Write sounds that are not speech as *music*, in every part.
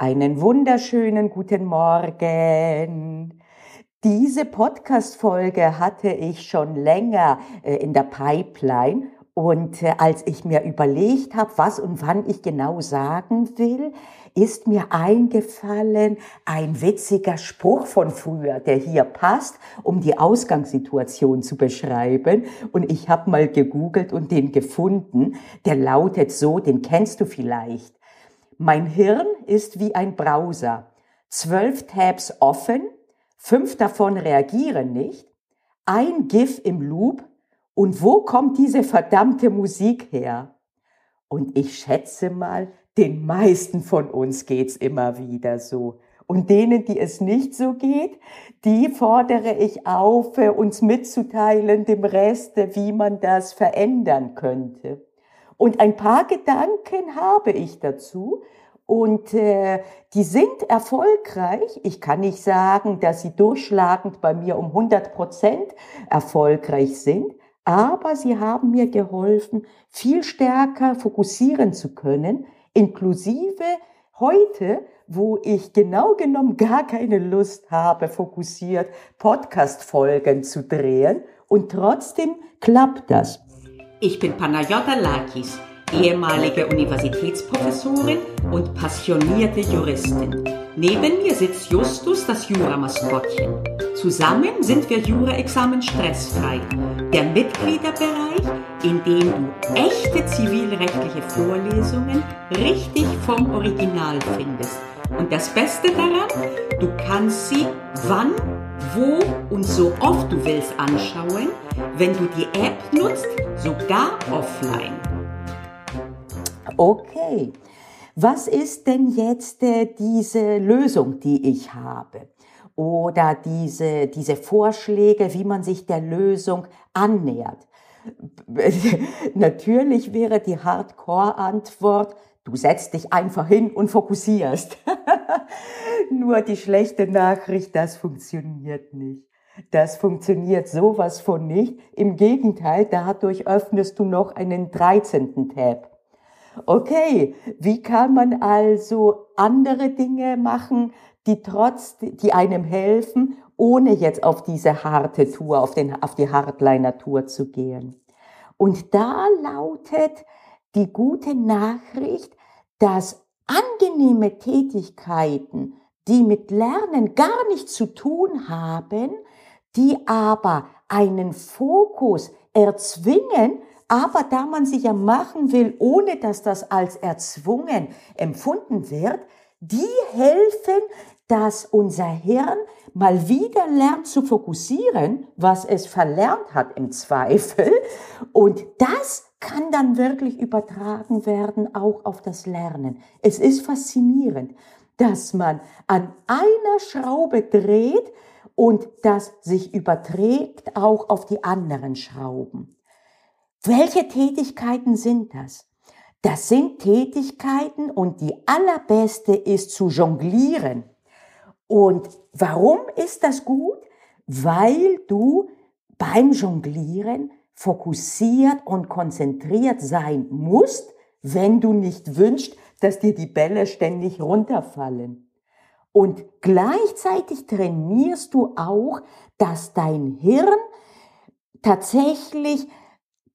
Einen wunderschönen guten Morgen. Diese Podcast-Folge hatte ich schon länger äh, in der Pipeline und äh, als ich mir überlegt habe, was und wann ich genau sagen will, ist mir eingefallen ein witziger Spruch von früher, der hier passt, um die Ausgangssituation zu beschreiben. Und ich habe mal gegoogelt und den gefunden. Der lautet so, den kennst du vielleicht. Mein Hirn ist wie ein Browser. Zwölf Tabs offen, fünf davon reagieren nicht, ein GIF im Loop und wo kommt diese verdammte Musik her? Und ich schätze mal, den meisten von uns geht's immer wieder so. Und denen, die es nicht so geht, die fordere ich auf, uns mitzuteilen, dem Rest, wie man das verändern könnte. Und ein paar Gedanken habe ich dazu. Und äh, die sind erfolgreich. Ich kann nicht sagen, dass sie durchschlagend bei mir um 100 Prozent erfolgreich sind, aber sie haben mir geholfen, viel stärker fokussieren zu können, inklusive heute, wo ich genau genommen gar keine Lust habe, fokussiert Podcast-Folgen zu drehen. Und trotzdem klappt das. Ich bin Panayota Lakis, ehemalige Universitätsprofessorin und passionierte Juristin. Neben mir sitzt Justus, das Juramaskottchen. Zusammen sind wir Jura-Examen stressfrei. Der Mitgliederbereich, in dem du echte zivilrechtliche Vorlesungen richtig vom Original findest. Und das Beste daran, du kannst sie wann, wo und so oft du willst anschauen, wenn du die App nutzt, sogar offline. Okay, was ist denn jetzt äh, diese Lösung, die ich habe? Oder diese, diese Vorschläge, wie man sich der Lösung annähert? *laughs* Natürlich wäre die Hardcore-Antwort, du setzt dich einfach hin und fokussierst. *laughs* *laughs* Nur die schlechte Nachricht, das funktioniert nicht. Das funktioniert sowas von nicht. Im Gegenteil, dadurch öffnest du noch einen 13. Tab. Okay, wie kann man also andere Dinge machen, die trotz, die einem helfen, ohne jetzt auf diese harte Tour, auf, den, auf die Hardliner-Tour zu gehen? Und da lautet die gute Nachricht, dass angenehme Tätigkeiten, die mit Lernen gar nichts zu tun haben, die aber einen Fokus erzwingen, aber da man sie ja machen will, ohne dass das als erzwungen empfunden wird, die helfen, dass unser Hirn mal wieder lernt zu fokussieren, was es verlernt hat im Zweifel. Und das kann dann wirklich übertragen werden auch auf das Lernen. Es ist faszinierend, dass man an einer Schraube dreht und das sich überträgt auch auf die anderen Schrauben. Welche Tätigkeiten sind das? Das sind Tätigkeiten und die allerbeste ist zu jonglieren. Und warum ist das gut? Weil du beim Jonglieren fokussiert und konzentriert sein musst, wenn du nicht wünschst, dass dir die Bälle ständig runterfallen. Und gleichzeitig trainierst du auch, dass dein Hirn tatsächlich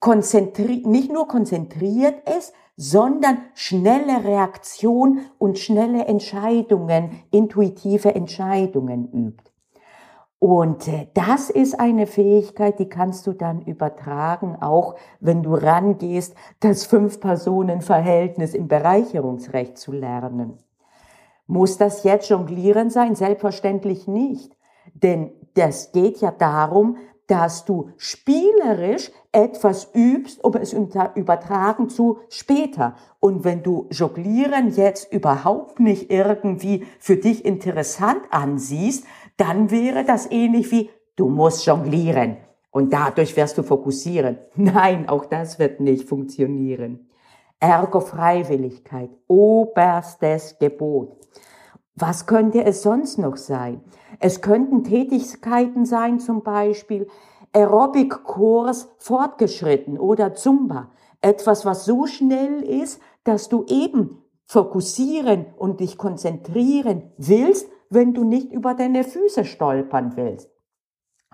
konzentriert, nicht nur konzentriert ist, sondern schnelle Reaktion und schnelle Entscheidungen, intuitive Entscheidungen übt. Und äh, das ist eine Fähigkeit, die kannst du dann übertragen, auch wenn du rangehst, das Fünf-Personen-Verhältnis im Bereicherungsrecht zu lernen. Muss das jetzt jonglieren sein? Selbstverständlich nicht. Denn das geht ja darum, dass du spielerisch etwas übst, um es übertragen zu später. Und wenn du Jonglieren jetzt überhaupt nicht irgendwie für dich interessant ansiehst, dann wäre das ähnlich wie, du musst jonglieren und dadurch wirst du fokussieren. *laughs* Nein, auch das wird nicht funktionieren. Ergo Freiwilligkeit, oberstes Gebot. Was könnte es sonst noch sein? Es könnten Tätigkeiten sein, zum Beispiel Aerobic-Kurs fortgeschritten oder Zumba. Etwas, was so schnell ist, dass du eben fokussieren und dich konzentrieren willst, wenn du nicht über deine Füße stolpern willst.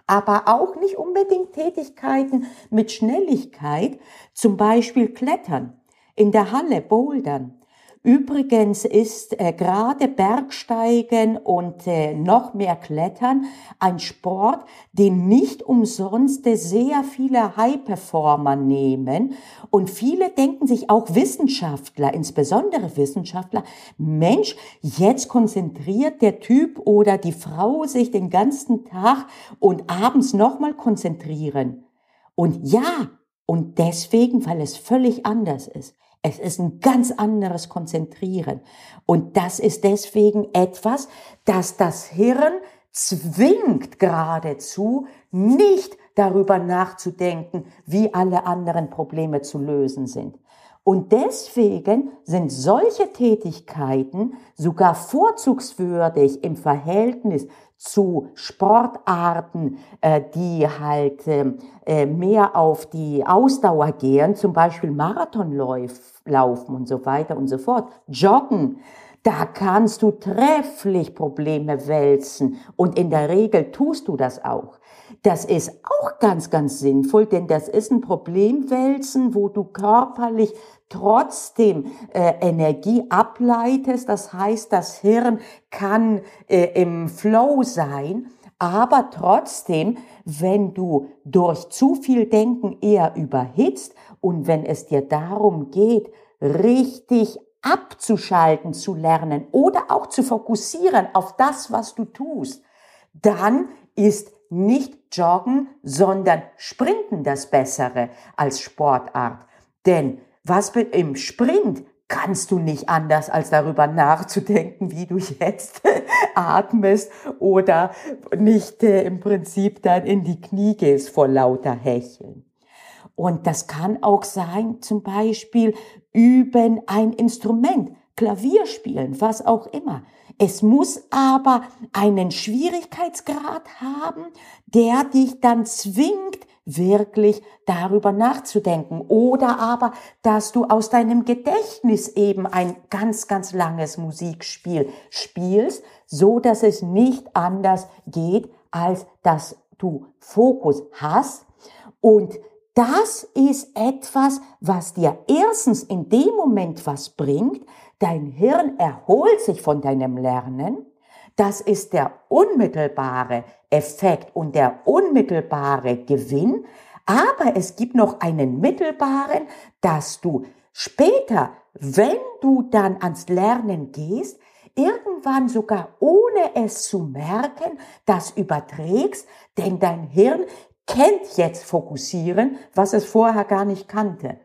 Aber auch nicht unbedingt Tätigkeiten mit Schnelligkeit, zum Beispiel Klettern, in der Halle bouldern, Übrigens ist äh, gerade Bergsteigen und äh, noch mehr Klettern ein Sport, den nicht umsonst sehr viele High-Performer nehmen. Und viele denken sich auch Wissenschaftler, insbesondere Wissenschaftler, Mensch, jetzt konzentriert der Typ oder die Frau sich den ganzen Tag und abends nochmal konzentrieren. Und ja, und deswegen, weil es völlig anders ist. Es ist ein ganz anderes Konzentrieren. Und das ist deswegen etwas, das das Hirn zwingt geradezu, nicht darüber nachzudenken, wie alle anderen Probleme zu lösen sind. Und deswegen sind solche Tätigkeiten sogar vorzugswürdig im Verhältnis zu Sportarten, äh, die halt ähm, äh, mehr auf die Ausdauer gehen, zum Beispiel Marathonlaufen und so weiter und so fort, Joggen, da kannst du trefflich Probleme wälzen und in der Regel tust du das auch. Das ist auch ganz, ganz sinnvoll, denn das ist ein Problemwälzen, wo du körperlich trotzdem äh, Energie ableitest. Das heißt, das Hirn kann äh, im Flow sein, aber trotzdem, wenn du durch zu viel Denken eher überhitzt und wenn es dir darum geht, richtig abzuschalten zu lernen oder auch zu fokussieren auf das, was du tust, dann ist nicht Joggen, sondern Sprinten das Bessere als Sportart. Denn was im Sprint kannst du nicht anders, als darüber nachzudenken, wie du jetzt *laughs* atmest oder nicht äh, im Prinzip dann in die Knie gehst vor lauter Hecheln. Und das kann auch sein, zum Beispiel üben ein Instrument, Klavier spielen, was auch immer. Es muss aber einen Schwierigkeitsgrad haben, der dich dann zwingt, wirklich darüber nachzudenken oder aber, dass du aus deinem Gedächtnis eben ein ganz, ganz langes Musikspiel spielst, so dass es nicht anders geht, als dass du Fokus hast und das ist etwas, was dir erstens in dem Moment was bringt, dein Hirn erholt sich von deinem Lernen, das ist der unmittelbare Effekt und der unmittelbare Gewinn. Aber es gibt noch einen mittelbaren, dass du später, wenn du dann ans Lernen gehst, irgendwann sogar ohne es zu merken, das überträgst, denn dein Hirn kennt jetzt Fokussieren, was es vorher gar nicht kannte.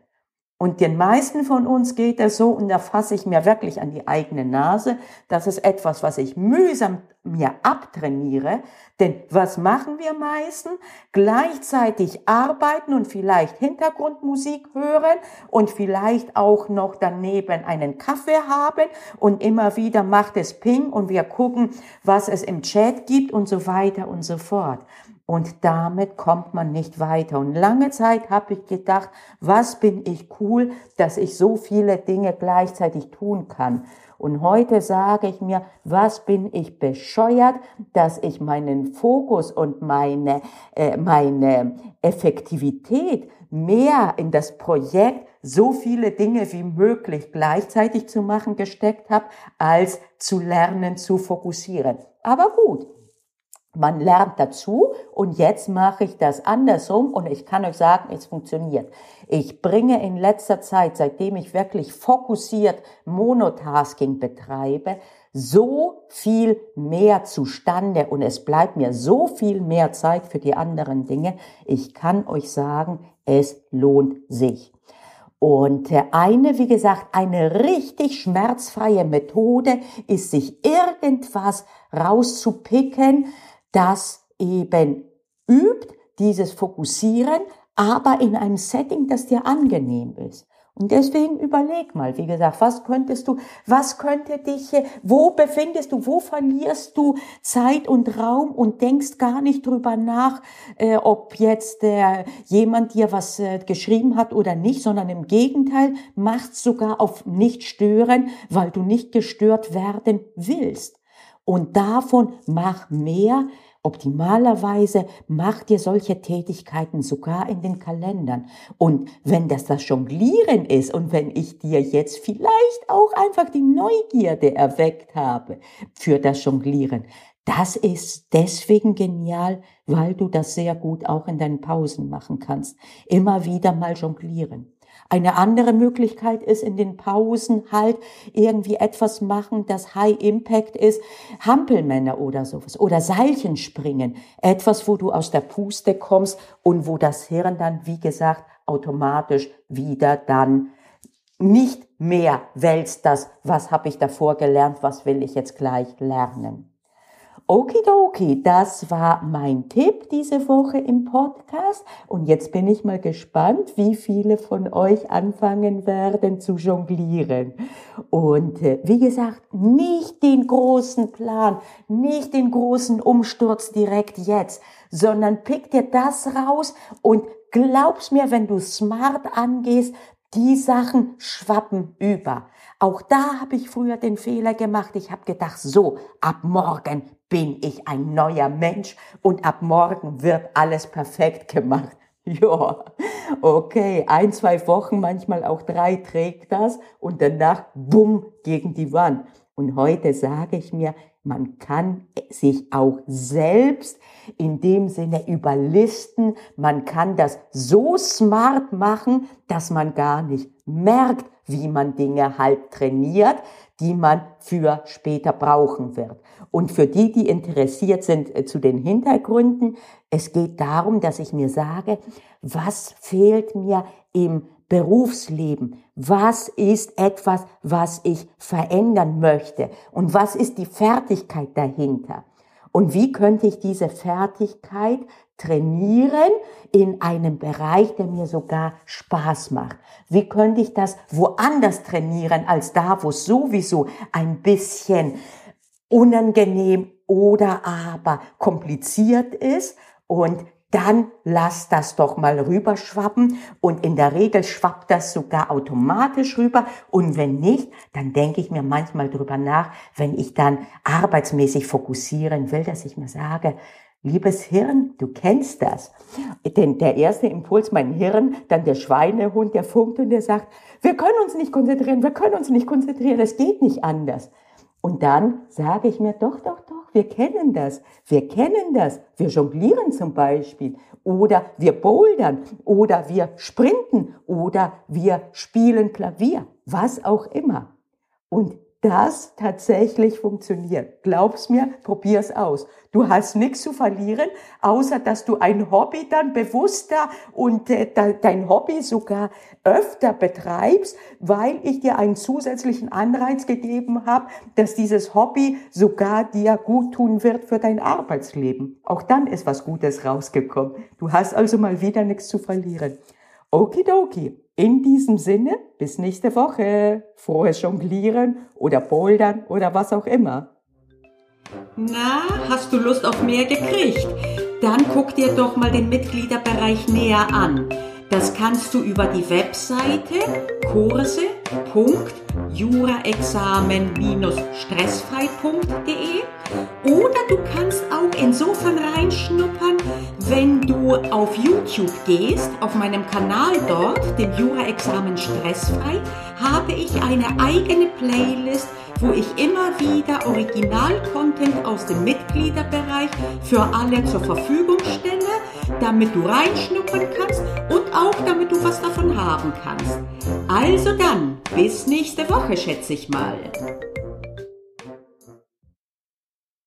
Und den meisten von uns geht es so, und da fasse ich mir wirklich an die eigene Nase, das ist etwas, was ich mühsam mir abtrainiere. Denn was machen wir meisten? Gleichzeitig arbeiten und vielleicht Hintergrundmusik hören und vielleicht auch noch daneben einen Kaffee haben und immer wieder macht es Ping und wir gucken, was es im Chat gibt und so weiter und so fort. Und damit kommt man nicht weiter. Und lange Zeit habe ich gedacht, was bin ich cool, dass ich so viele Dinge gleichzeitig tun kann. Und heute sage ich mir, was bin ich bescheuert, dass ich meinen Fokus und meine, äh, meine Effektivität mehr in das Projekt so viele Dinge wie möglich gleichzeitig zu machen gesteckt habe, als zu lernen, zu fokussieren. Aber gut, man lernt dazu und jetzt mache ich das andersrum und ich kann euch sagen, es funktioniert. Ich bringe in letzter Zeit, seitdem ich wirklich fokussiert Monotasking betreibe, so viel mehr zustande und es bleibt mir so viel mehr Zeit für die anderen Dinge. Ich kann euch sagen, es lohnt sich. Und eine, wie gesagt, eine richtig schmerzfreie Methode ist, sich irgendwas rauszupicken, das eben übt, dieses Fokussieren, aber in einem Setting, das dir angenehm ist. Und deswegen überleg mal, wie gesagt, was könntest du, was könnte dich, wo befindest du, wo verlierst du Zeit und Raum und denkst gar nicht drüber nach, äh, ob jetzt äh, jemand dir was äh, geschrieben hat oder nicht, sondern im Gegenteil, machst sogar auf nicht stören, weil du nicht gestört werden willst. Und davon mach mehr, Optimalerweise macht ihr solche Tätigkeiten sogar in den Kalendern. Und wenn das das Jonglieren ist und wenn ich dir jetzt vielleicht auch einfach die Neugierde erweckt habe für das Jonglieren, das ist deswegen genial, weil du das sehr gut auch in deinen Pausen machen kannst. Immer wieder mal jonglieren. Eine andere Möglichkeit ist in den Pausen halt irgendwie etwas machen, das High Impact ist, Hampelmänner oder sowas oder Seilchen springen. Etwas, wo du aus der Puste kommst und wo das Hirn dann, wie gesagt, automatisch wieder dann nicht mehr wälzt das, was habe ich davor gelernt, was will ich jetzt gleich lernen. Okidoki, das war mein Tipp diese Woche im Podcast. Und jetzt bin ich mal gespannt, wie viele von euch anfangen werden zu jonglieren. Und äh, wie gesagt, nicht den großen Plan, nicht den großen Umsturz direkt jetzt, sondern pick dir das raus und glaub's mir, wenn du smart angehst, die Sachen schwappen über. Auch da habe ich früher den Fehler gemacht. Ich habe gedacht, so, ab morgen bin ich ein neuer Mensch und ab morgen wird alles perfekt gemacht. *laughs* Ja, okay, ein, zwei Wochen, manchmal auch drei trägt das und danach bumm gegen die Wand. Und heute sage ich mir, man kann sich auch selbst in dem Sinne überlisten. Man kann das so smart machen, dass man gar nicht merkt, wie man Dinge halt trainiert, die man für später brauchen wird. Und für die, die interessiert sind äh, zu den Hintergründen, es geht darum, dass ich mir sage, was fehlt mir im Berufsleben? Was ist etwas, was ich verändern möchte? Und was ist die Fertigkeit dahinter? Und wie könnte ich diese Fertigkeit trainieren in einem Bereich, der mir sogar Spaß macht? Wie könnte ich das woanders trainieren als da, wo es sowieso ein bisschen unangenehm oder aber kompliziert ist? Und dann lass das doch mal rüberschwappen und in der Regel schwappt das sogar automatisch rüber und wenn nicht, dann denke ich mir manchmal drüber nach, wenn ich dann arbeitsmäßig fokussieren will, dass ich mir sage, Liebes Hirn, du kennst das. Denn der erste Impuls, mein Hirn, dann der Schweinehund, der funkt und der sagt, wir können uns nicht konzentrieren, wir können uns nicht konzentrieren, es geht nicht anders. Und dann sage ich mir, doch, doch, doch, wir kennen das, wir kennen das, wir jonglieren zum Beispiel. Oder wir bouldern. Oder wir sprinten. Oder wir spielen Klavier, was auch immer. Und das tatsächlich funktioniert. Glaub's mir, probier's aus. Du hast nichts zu verlieren, außer dass du ein Hobby dann bewusster und äh, dein Hobby sogar öfter betreibst, weil ich dir einen zusätzlichen Anreiz gegeben habe, dass dieses Hobby sogar dir gut tun wird für dein Arbeitsleben. Auch dann ist was Gutes rausgekommen. Du hast also mal wieder nichts zu verlieren. Okidoki. In diesem Sinne, bis nächste Woche. Frohes Jonglieren oder Bouldern oder was auch immer. Na, hast du Lust auf mehr gekriegt? Dann guck dir doch mal den Mitgliederbereich näher an. Das kannst du über die Webseite kurse.juraexamen-stressfrei.de oder du kannst auch insofern reinschnuppern, wenn du auf YouTube gehst, auf meinem Kanal dort, dem Jura-Examen Stressfrei, habe ich eine eigene Playlist, wo ich immer wieder Original-Content aus dem Mitgliederbereich für alle zur Verfügung stelle, damit du reinschnuppern kannst und auch damit du was davon haben kannst. Also dann, bis nächste Woche, schätze ich mal.